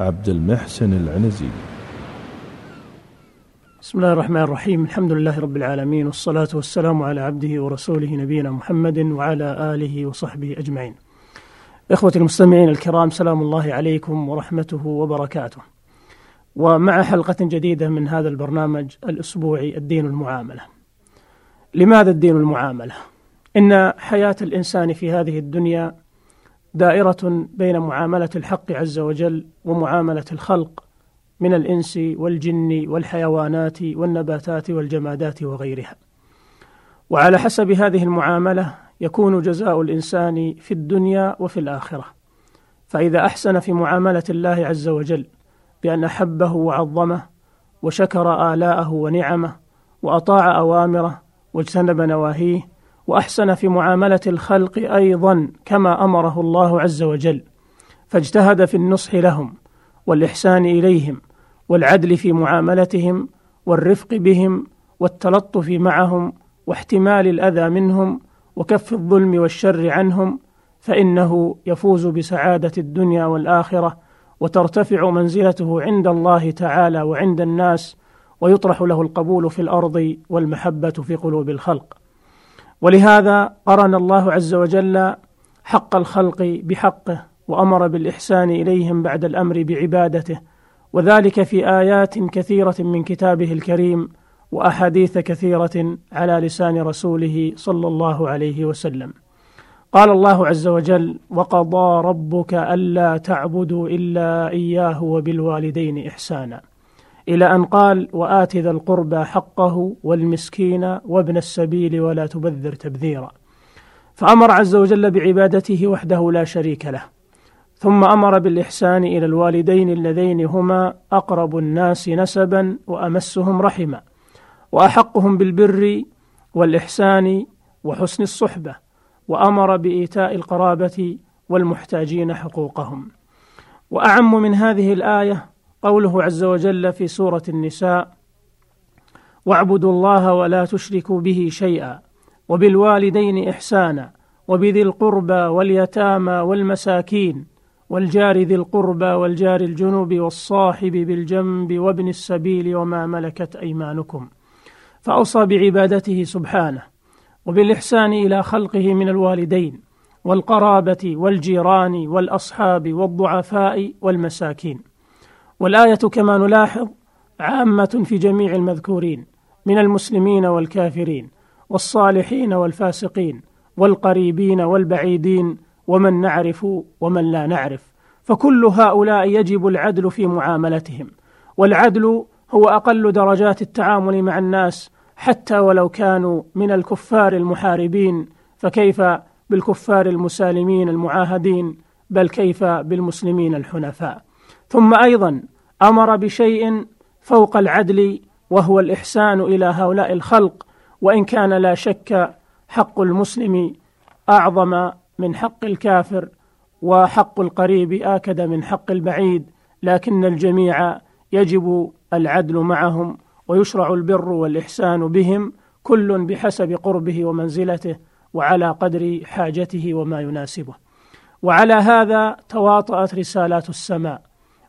عبد المحسن العنزي. بسم الله الرحمن الرحيم. الحمد لله رب العالمين والصلاة والسلام على عبده ورسوله نبينا محمد وعلى آله وصحبه أجمعين. إخوة المستمعين الكرام سلام الله عليكم ورحمته وبركاته. ومع حلقة جديدة من هذا البرنامج الأسبوعي الدين المعاملة. لماذا الدين المعاملة؟ إن حياة الإنسان في هذه الدنيا دائرة بين معاملة الحق عز وجل ومعاملة الخلق من الإنس والجن والحيوانات والنباتات والجمادات وغيرها. وعلى حسب هذه المعاملة يكون جزاء الإنسان في الدنيا وفي الآخرة. فإذا أحسن في معاملة الله عز وجل بأن أحبه وعظمه وشكر آلاءه ونعمه وأطاع أوامره واجتنب نواهيه وأحسن في معاملة الخلق أيضا كما أمره الله عز وجل فاجتهد في النصح لهم والإحسان إليهم والعدل في معاملتهم والرفق بهم والتلطف معهم واحتمال الأذى منهم وكف الظلم والشر عنهم فإنه يفوز بسعادة الدنيا والآخرة وترتفع منزلته عند الله تعالى وعند الناس ويطرح له القبول في الأرض والمحبة في قلوب الخلق. ولهذا قرن الله عز وجل حق الخلق بحقه وأمر بالإحسان إليهم بعد الأمر بعبادته وذلك في آيات كثيرة من كتابه الكريم وأحاديث كثيرة على لسان رسوله صلى الله عليه وسلم. قال الله عز وجل وقضى ربك ألا تعبدوا إلا إياه وبالوالدين إحسانا إلى أن قال وآت ذا القربى حقه والمسكين وابن السبيل ولا تبذر تبذيرا. فأمر عز وجل بعبادته وحده لا شريك له. ثم أمر بالإحسان إلى الوالدين اللذين هما أقرب الناس نسبا وأمسهم رحما وأحقهم بالبر والإحسان وحسن الصحبة وأمر بإيتاء القرابة والمحتاجين حقوقهم. وأعم من هذه الآية قوله عز وجل في سورة النساء واعبدوا الله ولا تشركوا به شيئا وبالوالدين إحسانا وبذي القربى واليتامى والمساكين والجار ذي القربى والجار الجنوب والصاحب بالجنب وابن السبيل وما ملكت أيمانكم. فأوصى بعبادته سبحانه وبالإحسان إلى خلقه من الوالدين والقرابة والجيران والأصحاب والضعفاء والمساكين. والآية كما نلاحظ عامة في جميع المذكورين من المسلمين والكافرين والصالحين والفاسقين والقريبين والبعيدين ومن نعرف ومن لا نعرف. فكل هؤلاء يجب العدل في معاملتهم والعدل هو أقل درجات التعامل مع الناس حتى ولو كانوا من الكفار المحاربين. فكيف بالكفار المسالمين المعاهدين؟ بل كيف بالمسلمين الحنفاء. ثم أيضا أمر بشيء فوق العدل وهو الإحسان إلى هؤلاء الخلق وإن كان لا شك حق المسلم أعظم من حق الكافر وحق القريب آكد من حق البعيد لكن الجميع يجب العدل معهم ويشرع البر والإحسان بهم كل بحسب قربه ومنزلته وعلى قدر حاجته وما يناسبه. وعلى هذا تواطأت رسالات السماء.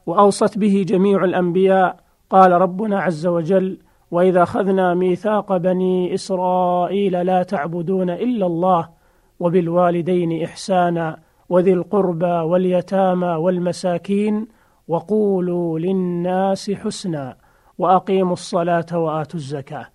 وأوصت به جميع الأنبياء قال ربنا عز وجل وإذا أخذنا ميثاق بني إسرائيل لا تعبدون إلا الله وبالوالدين إحسانا وذي القربى واليتامى والمساكين وقولوا للناس حسنا وأقيموا الصلاة وآتوا الزكاة.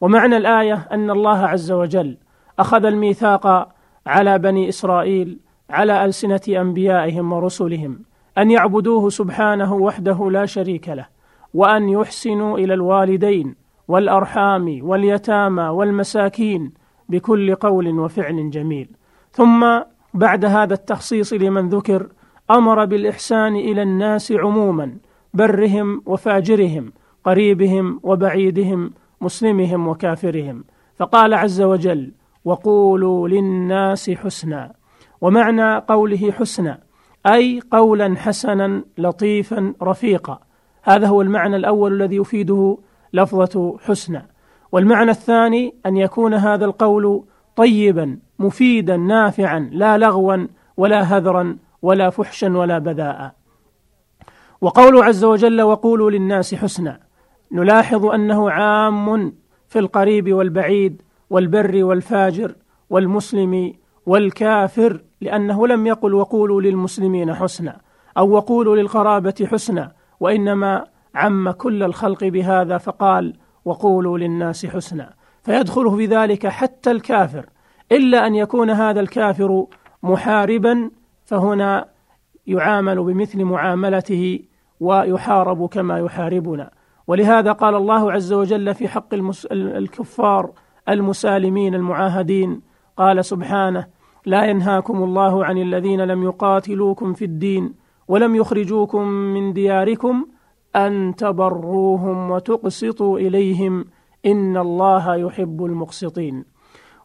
ومعنى الآية أن الله عز وجل أخذ الميثاق على بني إسرائيل على ألسنة أنبيائهم ورسلهم. أن يعبدوه سبحانه وحده لا شريك له وأن يحسنوا إلى الوالدين والأرحام واليتامى والمساكين بكل قول وفعل جميل. ثم بعد هذا التخصيص لمن ذكر أمر بالإحسان إلى الناس عموما برهم وفاجرهم قريبهم وبعيدهم مسلمهم وكافرهم. فقال عز وجل وقولوا للناس حسنا. ومعنى قوله حسنا أي قولا حسنا لطيفا رفيقا. هذا هو المعنى الأول الذي يفيده لفظة حسنى والمعنى الثاني أن يكون هذا القول طيبا مفيدا نافعا لا لغوا ولا هذرا ولا فحشا ولا بذاء. وقوله عز وجل وقولوا للناس حسنا. نلاحظ أنه عام في القريب والبعيد والبر والفاجر والمسلم والكافر لأنه لم يقل وقولوا للمسلمين حسنا أو وقولوا للقرابة حسنا وإنما عم كل الخلق بهذا فقال وقولوا للناس حسنا. فيدخل في ذلك حتى الكافر إلا أن يكون هذا الكافر محاربا فهنا يعامل بمثل معاملته ويحارب كما يحاربنا. ولهذا قال الله عز وجل في حق الكفار المسالمين المعاهدين قال سبحانه لا ينهاكم الله عن الذين لم يقاتلوكم في الدين ولم يخرجوكم من دياركم أن تبروهم وتقسطوا إليهم إن الله يحب المقسطين.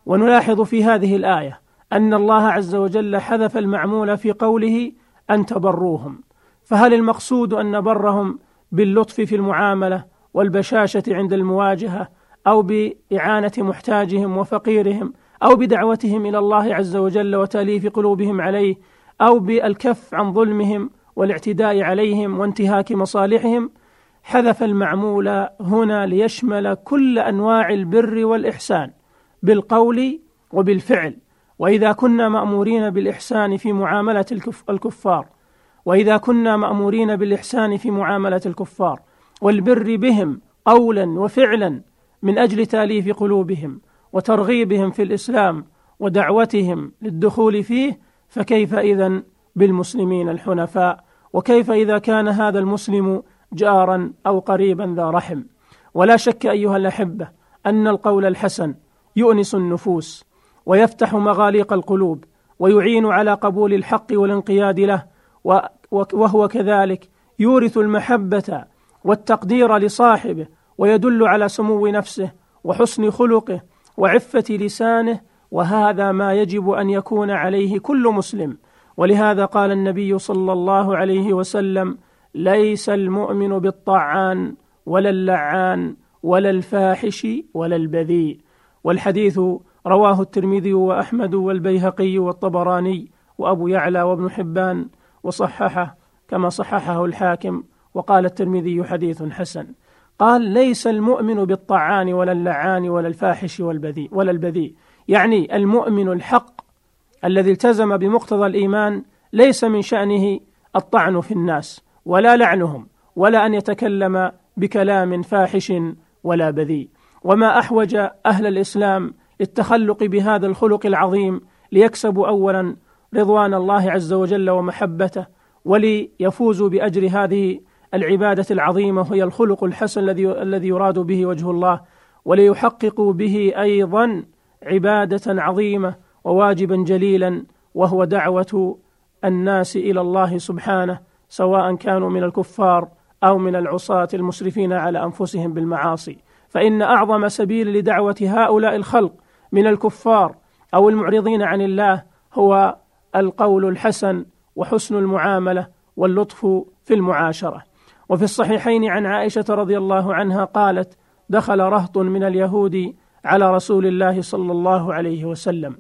ونلاحظ في هذه الآية أن الله عز وجل حذف المعمول في قوله أن تبروهم. فهل المقصود أن نبرهم باللطف في المعاملة والبشاشة عند المواجهة أو بإعانة محتاجهم وفقيرهم أو بدعوتهم إلى الله عز وجل وتأليف قلوبهم عليه أو بالكف عن ظلمهم والاعتداء عليهم وانتهاك مصالحهم حذف المعمول هنا ليشمل كل أنواع البر والإحسان بالقول وبالفعل. وإذا كنا مأمورين بالإحسان في معاملة الكفار وإذا كنا مأمورين بالإحسان في معاملة الكفار والبر بهم قولا وفعلا من أجل تأليف قلوبهم وترغيبهم في الإسلام ودعوتهم للدخول فيه فكيف اذا بالمسلمين الحنفاء؟ وكيف إذا كان هذا المسلم جارا أو قريبا ذا رحم؟ ولا شك أيها الأحبة أن القول الحسن يؤنس النفوس ويفتح مغاليق القلوب ويعين على قبول الحق والانقياد له وهو كذلك يورث المحبة والتقدير لصاحبه ويدل على سمو نفسه وحسن خلقه وعفة لسانه وهذا ما يجب أن يكون عليه كل مسلم. ولهذا قال النبي صلى الله عليه وسلم ليس المؤمن بالطعان ولا اللعان ولا الفاحش ولا البذيء والحديث رواه الترمذي وأحمد والبيهقي والطبراني وأبو يعلى وابن حبان وصححه كما صححه الحاكم وقال الترمذي حديث حسن. قال ليس المؤمن بالطعان ولا اللعان ولا الفاحش والبذيء ولا البذيء. يعني المؤمن الحق الذي التزم بمقتضى الإيمان ليس من شأنه الطعن في الناس ولا لعنهم ولا أن يتكلم بكلام فاحش ولا بذيء. وما أحوج أهل الإسلام للتخلق بهذا الخلق العظيم ليكسبوا اولا رضوان الله عز وجل ومحبته وليفوزوا بأجر هذه العبادة العظيمة وهي الخلق الحسن الذي الذي يراد به وجه الله وليحققوا به أيضا عبادة عظيمة وواجبا جليلا وهو دعوة الناس إلى الله سبحانه سواء كانوا من الكفار أو من العصاة المسرفين على أنفسهم بالمعاصي. فإن أعظم سبيل لدعوة هؤلاء الخلق من الكفار أو المعرضين عن الله هو القول الحسن وحسن المعاملة واللطف في المعاشرة. وفي الصحيحين عن عائشة رضي الله عنها قالت دخل رهط من اليهود على رسول الله صلى الله عليه وسلم.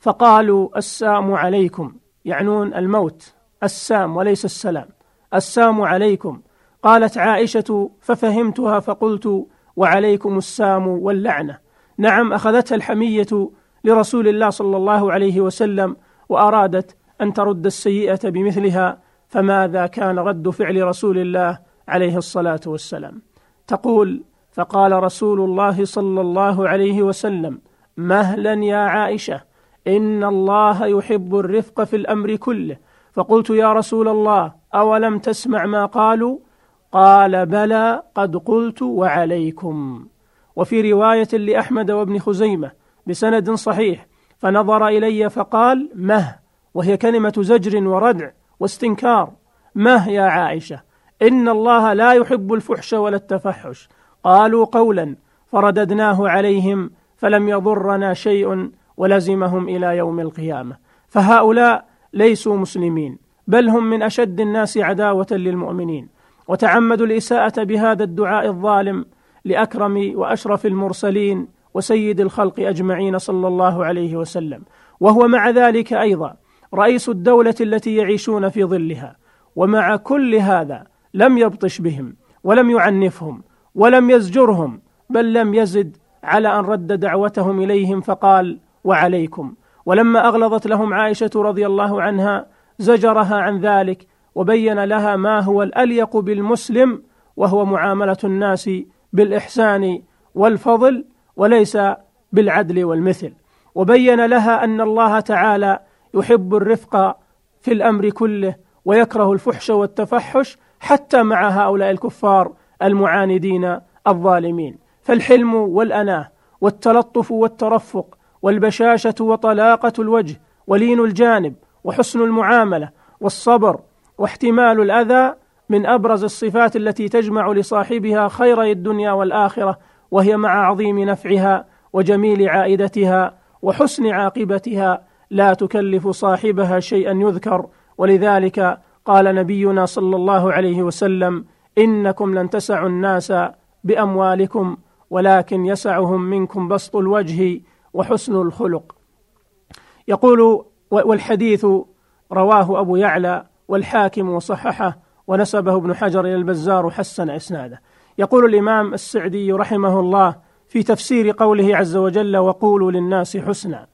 فقالوا السام عليكم. يعنون الموت. السام وليس السلام. السام عليكم. قالت عائشة ففهمتها فقلت وعليكم السام واللعنة. نعم أخذتها الحمية لرسول الله صلى الله عليه وسلم وأرادت أن ترد السيئة بمثلها فماذا كان رد فعل رسول الله عليه الصلاة والسلام؟ تقول فقال رسول الله صلى الله عليه وسلم مهلا يا عائشة إن الله يحب الرفق في الأمر كله. فقلت يا رسول الله أولم تسمع ما قالوا؟ قال بلى قد قلت وعليكم. وفي رواية لأحمد وابن خزيمة بسند صحيح فنظر إلي فقال مه وهي كلمة زجر وردع. واستنكار. مه يا عائشة؟ إن الله لا يحب الفحش ولا التفحش. قالوا قولا فرددناه عليهم فلم يضرنا شيء ولزمهم إلى يوم القيامة. فهؤلاء ليسوا مسلمين بل هم من أشد الناس عداوة للمؤمنين. وتعمدوا الإساءة بهذا الدعاء الظالم لأكرم وأشرف المرسلين وسيد الخلق أجمعين صلى الله عليه وسلم. وهو مع ذلك أيضا رئيس الدولة التي يعيشون في ظلها ومع كل هذا لم يبطش بهم ولم يعنفهم ولم يزجرهم بل لم يزد على أن رد دعوتهم إليهم فقال وعليكم ولما أغلظت لهم عائشة رضي الله عنها زجرها عن ذلك وبين لها ما هو الأليق بالمسلم وهو معاملة الناس بالإحسان والفضل وليس بالعدل والمثل. وبين لها أن الله تعالى يحب الرفق في الأمر كله ويكره الفحش والتفحش حتى مع هؤلاء الكفار المعاندين الظالمين. فالحلم والأناة والتلطف والترفق والبشاشة وطلاقة الوجه ولين الجانب وحسن المعاملة والصبر واحتمال الأذى من أبرز الصفات التي تجمع لصاحبها خيري الدنيا والآخرة وهي مع عظيم نفعها وجميل عائدتها وحسن عاقبتها لا تكلف صاحبها شيئا يذكر. ولذلك قال نبينا صلى الله عليه وسلم إنكم لن تسعوا الناس بأموالكم ولكن يسعهم منكم بسط الوجه وحسن الخلق. يقول والحديث رواه أبو يعلى والحاكم وصححه ونسبه ابن حجر إلى البزار وحسن إسناده. يقول الإمام السعدي رحمه الله في تفسير قوله عز وجل وقولوا للناس حسنا.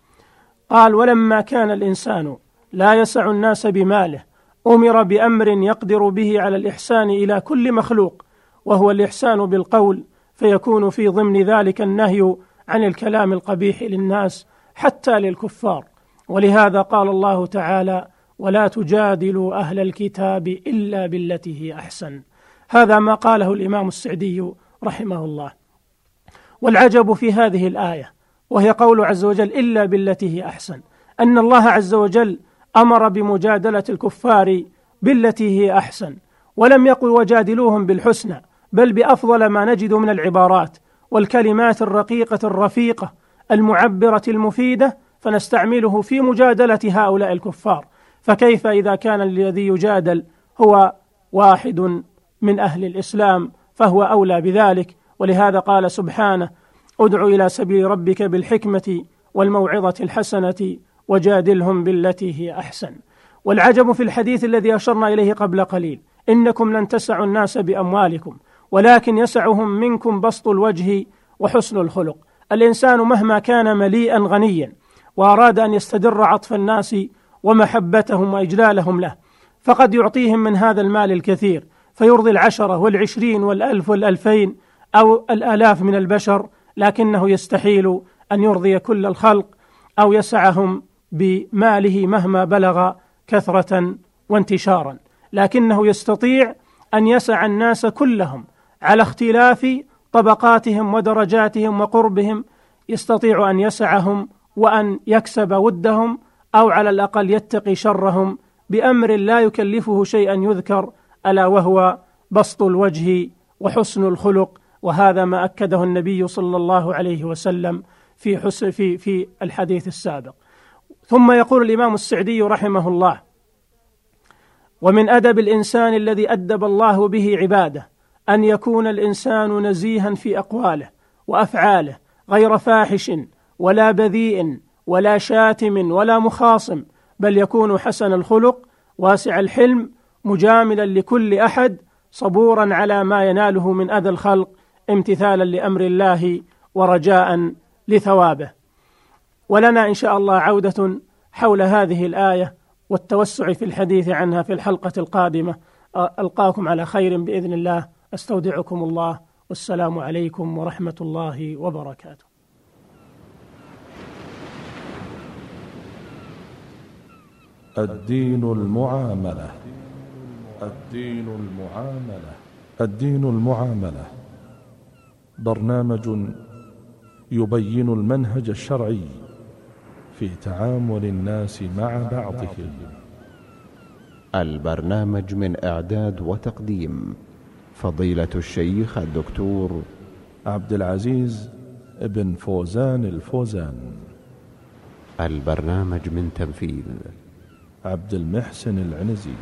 قال ولما كان الإنسان لا يسع الناس بماله أمر بأمر يقدر به على الإحسان إلى كل مخلوق وهو الإحسان بالقول فيكون في ضمن ذلك النهي عن الكلام القبيح للناس حتى للكفار. ولهذا قال الله تعالى ولا تجادلوا أهل الكتاب إلا بالتي هي أحسن هذا ما قاله الإمام السعدي رحمه الله. والعجب في هذه الآية وهي قول عز وجل إلا بالتي هي أحسن. أن الله عز وجل أمر بمجادلة الكفار بالتي هي أحسن. ولم يقل وجادلوهم بالحسنى بل بأفضل ما نجد من العبارات والكلمات الرقيقة الرفيقة المعبرة المفيدة فنستعمله في مجادلة هؤلاء الكفار. فكيف إذا كان الذي يجادل هو واحد من أهل الإسلام فهو أولى بذلك؟ ولهذا قال سبحانه ادع إلى سبيل ربك بالحكمة والموعظة الحسنة وجادلهم بالتي هي أحسن. والعجب في الحديث الذي أشرنا إليه قبل قليل إنكم لن تسعوا الناس بأموالكم ولكن يسعهم منكم بسط الوجه وحسن الخلق. الإنسان مهما كان مليئا غنيا وأراد أن يستدر عطف الناس ومحبتهم وإجلالهم له فقد يعطيهم من هذا المال الكثير فيرضي العشرة والعشرين والألف والألفين أو الآلاف من البشر لكنه يستحيل أن يرضي كل الخلق أو يسعهم بماله مهما بلغ كثرة وانتشارا. لكنه يستطيع أن يسع الناس كلهم على اختلاف طبقاتهم ودرجاتهم وقربهم يستطيع أن يسعهم وأن يكسب ودهم أو على الأقل يتقي شرهم بأمر لا يكلفه شيئا يذكر ألا وهو بسط الوجه وحسن الخلق وهذا ما أكده النبي صلى الله عليه وسلم في حسن في في الحديث السابق. ثم يقول الإمام السعدي رحمه الله ومن أدب الإنسان الذي أدب الله به عباده أن يكون الإنسان نزيها في أقواله وأفعاله غير فاحش ولا بذيء ولا شاتم ولا مخاصم بل يكون حسن الخلق واسع الحلم مجاملا لكل أحد صبورا على ما يناله من أذى الخلق امتثالا لأمر الله ورجاء لثوابه. ولنا إن شاء الله عودة حول هذه الآية والتوسع في الحديث عنها في الحلقة القادمة. ألقاكم على خير بإذن الله. أستودعكم الله. والسلام عليكم ورحمة الله وبركاته. الدين المعاملة. الدين المعاملة. الدين المعاملة. برنامج يبين المنهج الشرعي في تعامل الناس مع بعضهم. البرنامج من إعداد وتقديم فضيلة الشيخ الدكتور عبد العزيز ابن فوزان الفوزان. البرنامج من تنفيذ عبد المحسن العنزي.